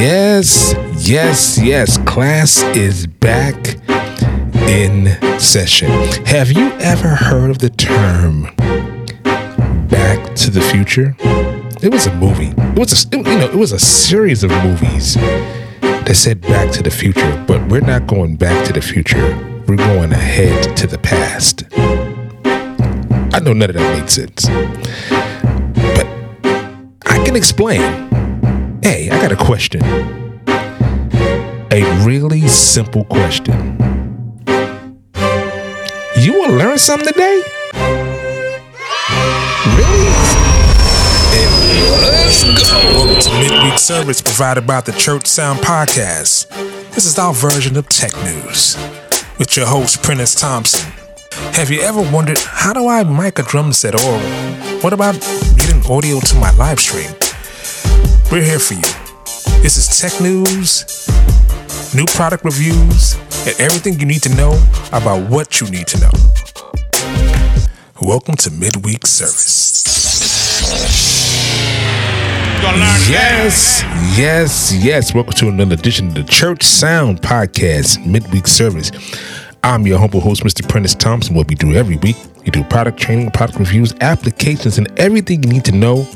Yes, yes, yes. Class is back in session. Have you ever heard of the term Back to the Future? It was a movie. It was a, you know, it was a series of movies that said Back to the Future, but we're not going back to the future. We're going ahead to the past. I know none of that made sense. But I can explain. I got a question. A really simple question. You to learn something today? Really? And let's go. Welcome to midweek service provided by the Church Sound Podcast. This is our version of tech news with your host, Prentiss Thompson. Have you ever wondered how do I mic a drum set or what about getting audio to my live stream? We're here for you. This is tech news, new product reviews, and everything you need to know about what you need to know. Welcome to midweek service. Yes, yes, yes. Welcome to another edition of the Church Sound Podcast midweek service. I'm your humble host, Mr. Prentiss Thompson. What we do every week, we do product training, product reviews, applications, and everything you need to know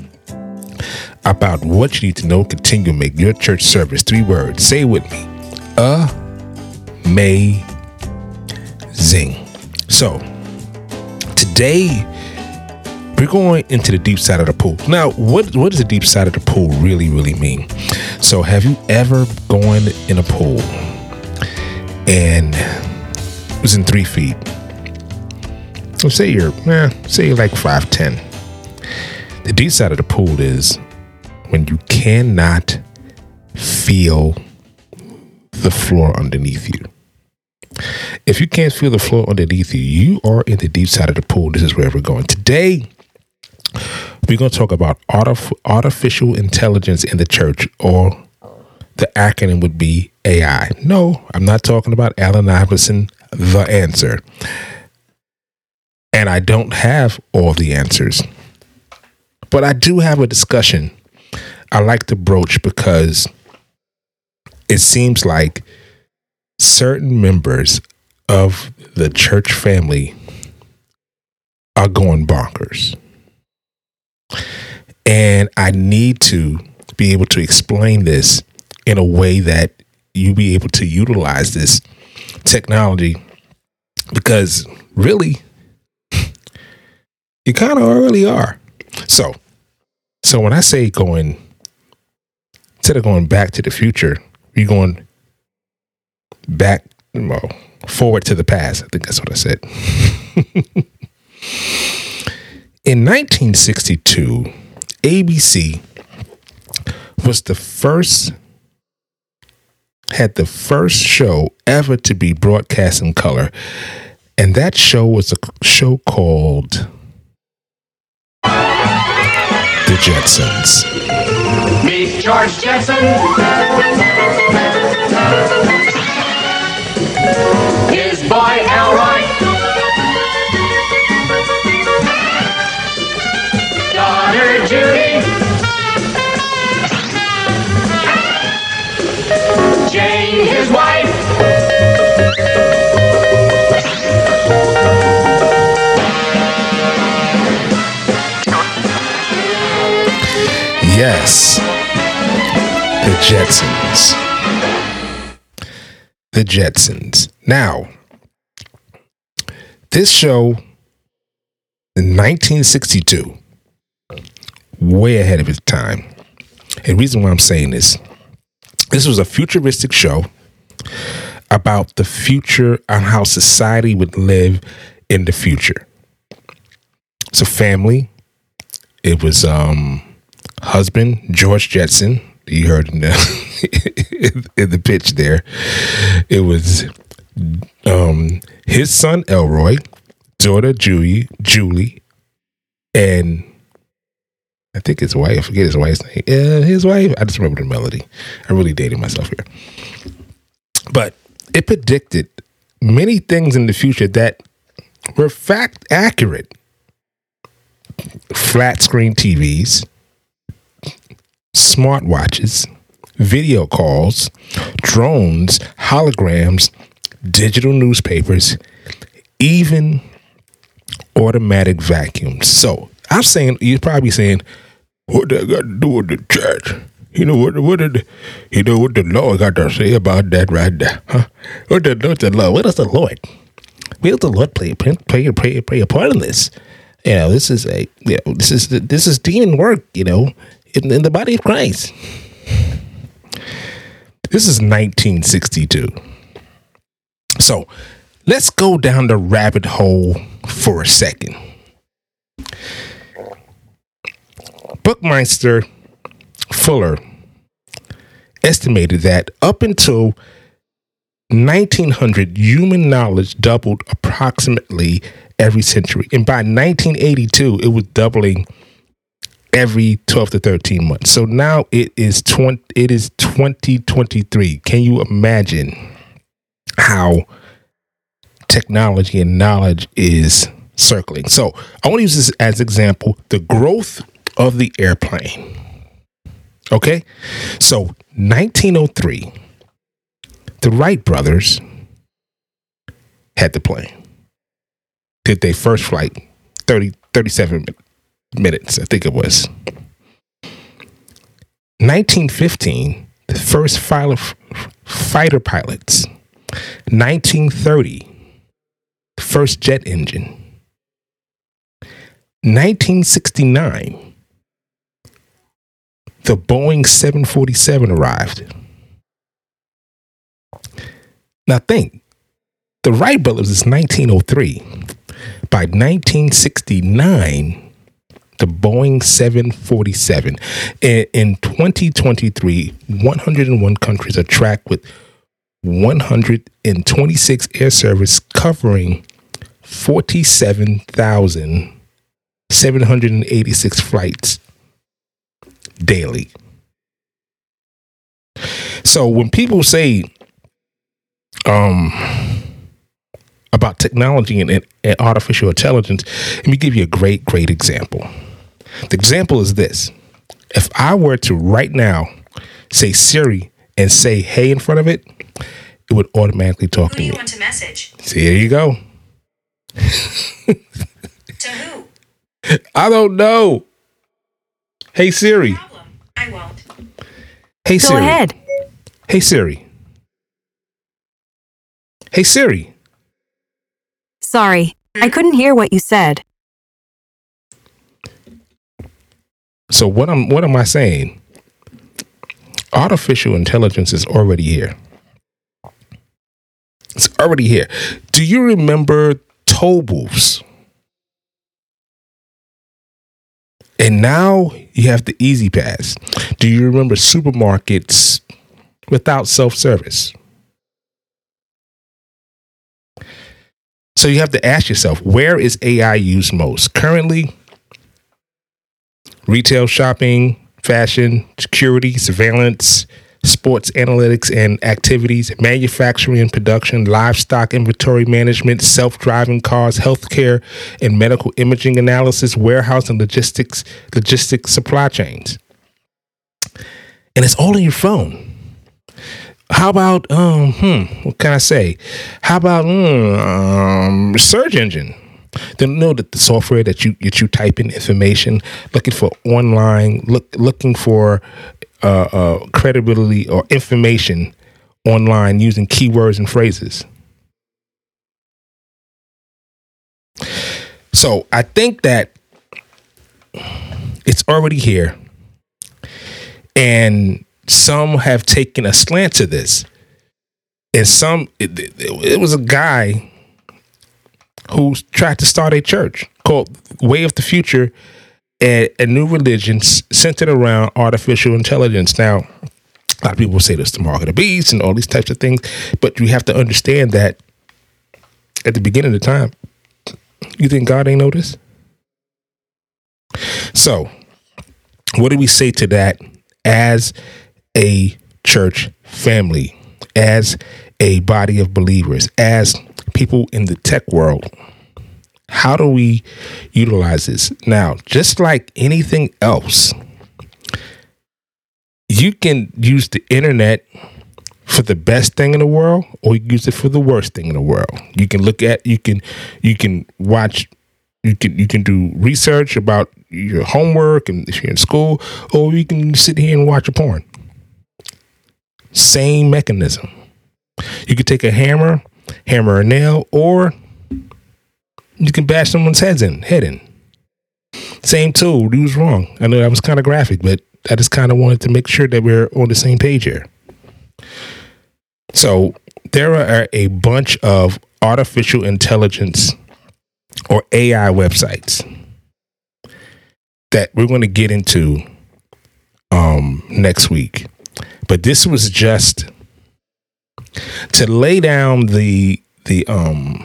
about what you need to know. Continue to make your church service three words. Say it with me. Amazing. So, today we're going into the deep side of the pool. Now, what what does the deep side of the pool really, really mean? So, have you ever gone in a pool and it was in three feet? So say you're, eh, say you're like five ten. The deep side of the pool is when you cannot feel the floor underneath you. If you can't feel the floor underneath you, you are in the deep side of the pool. This is where we're going. Today, we're going to talk about artificial intelligence in the church, or the acronym would be AI. No, I'm not talking about Allen Iverson, the answer. And I don't have all the answers, but I do have a discussion I like to broach because it seems like certain members of the church family are going bonkers. And I need to be able to explain this in a way that you be able to utilize this technology because really you kind of already are. So, so when I say going instead of going back to the future, you're going back, well, forward to the past. I think that's what I said. In 1962, ABC was the first, had the first show ever to be broadcast in color. And that show was a show called The Jetsons. Meet George Jetson. His boy Elroy. Jetsons. The Jetsons. Now, this show in 1962, way ahead of its time. And the reason why I'm saying this, this was a futuristic show about the future on how society would live in the future. It's a family. It was um husband George Jetson. You heard in the, in the pitch there. It was um, his son Elroy, daughter Julie, Julie, and I think his wife. I forget his wife's name. His wife. I just remember the melody. I really dated myself here, but it predicted many things in the future that were fact accurate. Flat screen TVs, smartwatches, video calls, drones, holograms, digital newspapers, even automatic vacuums. So I'm saying you're probably saying, what that got to do with the church? You know what? What did you know what the Lord got to say about that right there? Huh? What the, what the Lord? What does the Lord? Does the Lord play play play play, play a part in this? You know, this is a you know, this is this is demon work. You know, in, in the body of Christ. This is 1962. So let's go down the rabbit hole for a second. Buckminster Fuller estimated that up until 1900, human knowledge doubled approximately every century. And by 1982, it was doubling every 12 to 13 months. So now it is 20 it is 2023. Can you imagine how technology and knowledge is circling? So I want to use this as example, the growth of the airplane. Okay? So 1903 the Wright brothers had the plane. Did their first flight 30 37 minutes, I think it was. 1915, the first fighter, fighter pilots. 1930, the first jet engine. 1969, the Boeing 747 arrived. Now think, the Wright brothers is 1903. By 1969, the Boeing 747. In, in 2023, 101 countries are tracked with 126 air service covering 47,786 flights daily. So when people say um about technology and, and artificial intelligence, let me give you a great, great example. The example is this if I were to right now say Siri and say hey in front of it, it would automatically talk Who to do you me. want to message? See, there you go. To who? I don't know. Hey Siri. Problem. I won't. Hey Go Siri. ahead. Hey Siri. Hey Siri. Sorry, I couldn't hear what you said. So what am what am I saying? Artificial intelligence is already here. It's already here. Do you remember booths? And now you have the E-ZPass. Do you remember supermarkets without self service? So you have to ask yourself where is AI used most? Currently, retail shopping, fashion, security, surveillance, sports analytics and activities, manufacturing and production, livestock inventory management, self driving cars, healthcare and medical imaging analysis, warehouse and logistics, logistics supply chains. And it's all in your phone. How about um hmm, what can I say? How about mm, um search engine? They know that the software that you that you type in information, looking for online, look looking for uh, uh, credibility or information online using keywords and phrases. So I think that it's already here, and some have taken a slant to this, and some it, it, it was a guy who tried to start a church called Way of the Future, a, a new religion centered around artificial intelligence. Now, a lot of people say this the mark of the beast and all these types of things, but you have to understand that at the beginning of the time, you think God ain't this? So, what do we say to that as a church family, as a body of believers, as people in the tech world? How do we utilize this? Now, just like anything else, you can use the internet for the best thing in the world or you use it for the worst thing in the world you can look at you can you can watch you can you can do research about your homework and if you're in school or you can sit here and watch a porn same mechanism you could take a hammer hammer a nail or you can bash someone's heads in head in. Same tool he was wrong. I know that was kind of graphic but i just kind of wanted to make sure that we're on the same page here. So there are a bunch of artificial intelligence or AI websites that we're going to get into um, next week. But this was just to lay down the the um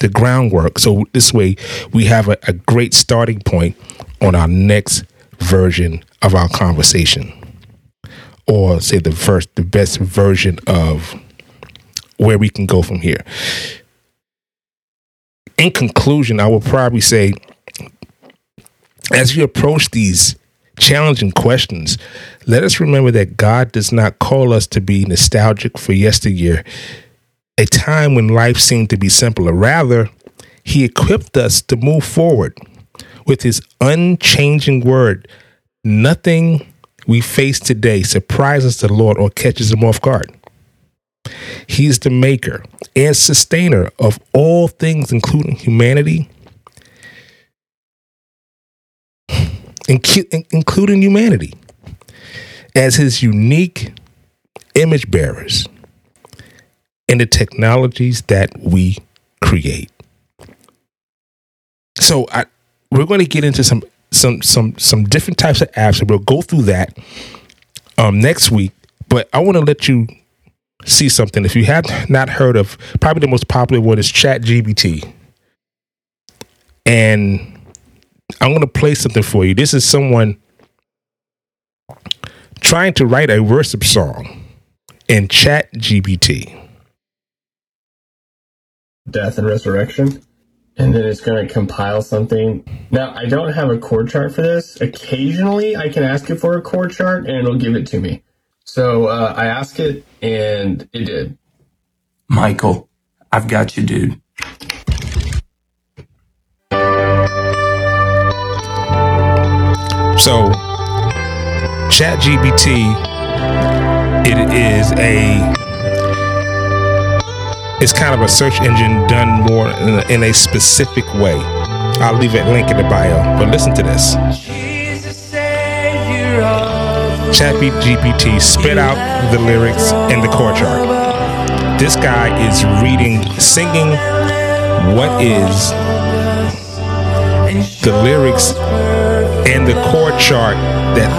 the groundwork. So this way we have a, a great starting point on our next version of our conversation or say the first the best version of where we can go from here in conclusion i will probably say as you approach these challenging questions. Let us remember that god does not call us to be nostalgic for yesteryear a time when life seemed to be simpler. Rather he equipped us to move forward with his unchanging word. Nothing we face today surprises the Lord or catches him off guard. He's the maker and sustainer of all things, including humanity, including humanity, as his unique image bearers in the technologies that we create. So I, we're going to get into some some some some different types of apps, and we'll go through that um, next week. But I want to let you see something. If you have not heard of, probably the most popular one is ChatGPT, and I'm going to play something for you. This is someone trying to write a worship song in ChatGPT. Death and resurrection and then it's going to compile something. Now, I don't have a chord chart for this. Occasionally, I can ask it for a chord chart and it'll give it to me. So uh, I asked it and it did. Michael, I've got you, dude. So, ChatGPT, it is a it's kind of a search engine done more in a, in a specific way. I'll leave a link in the bio, but listen to this. ChatGPT spit out the lyrics in the chord chart. This guy is reading, singing what is the lyrics and the chord chart that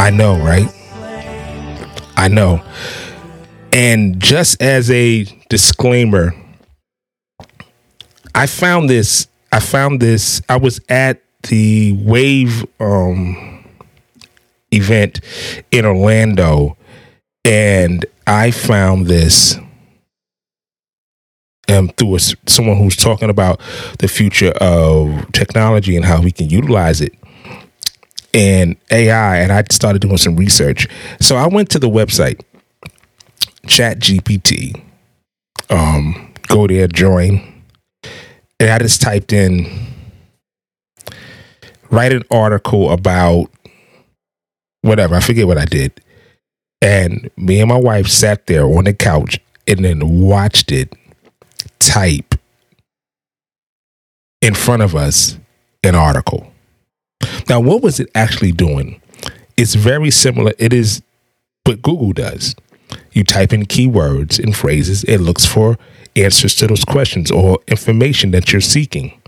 I know, right? I know. And just as a disclaimer, I found this I found this I was at the Wave um event in Orlando and I found this um, through a, someone who's talking about the future of technology and how we can utilize it and AI, and I started doing some research. So I went to the website, ChatGPT. Um, go there, join, and I just typed in write an article about whatever. I forget what I did. And me and my wife sat there on the couch and then watched it type in front of us an article. Now, what was it actually doing? It's very similar. It is what Google does. You type in keywords and phrases, it looks for answers to those questions or information that you're seeking.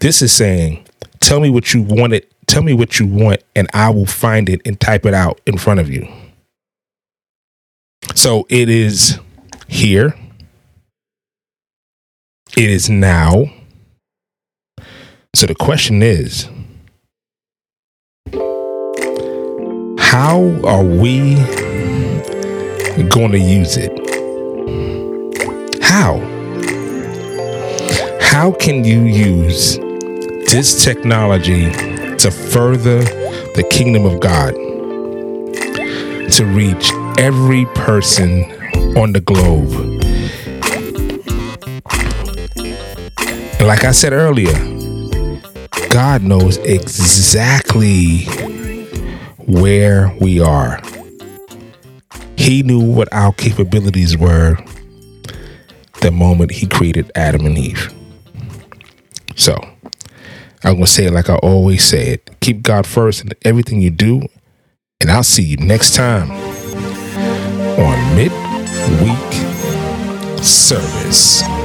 This is saying, tell me what you want it, tell me what you want, and I will find it and type it out in front of you. So it is here. It is now. So the question is, how are we going to use it? How? How can you use this technology to further the kingdom of God, to reach every person on the globe. Like I said earlier, God knows exactly where we are. He knew what our capabilities were the moment he created Adam and Eve. So, I'm going to say it like I always say it keep God first in everything you do, and I'll see you next time on Midweek Service.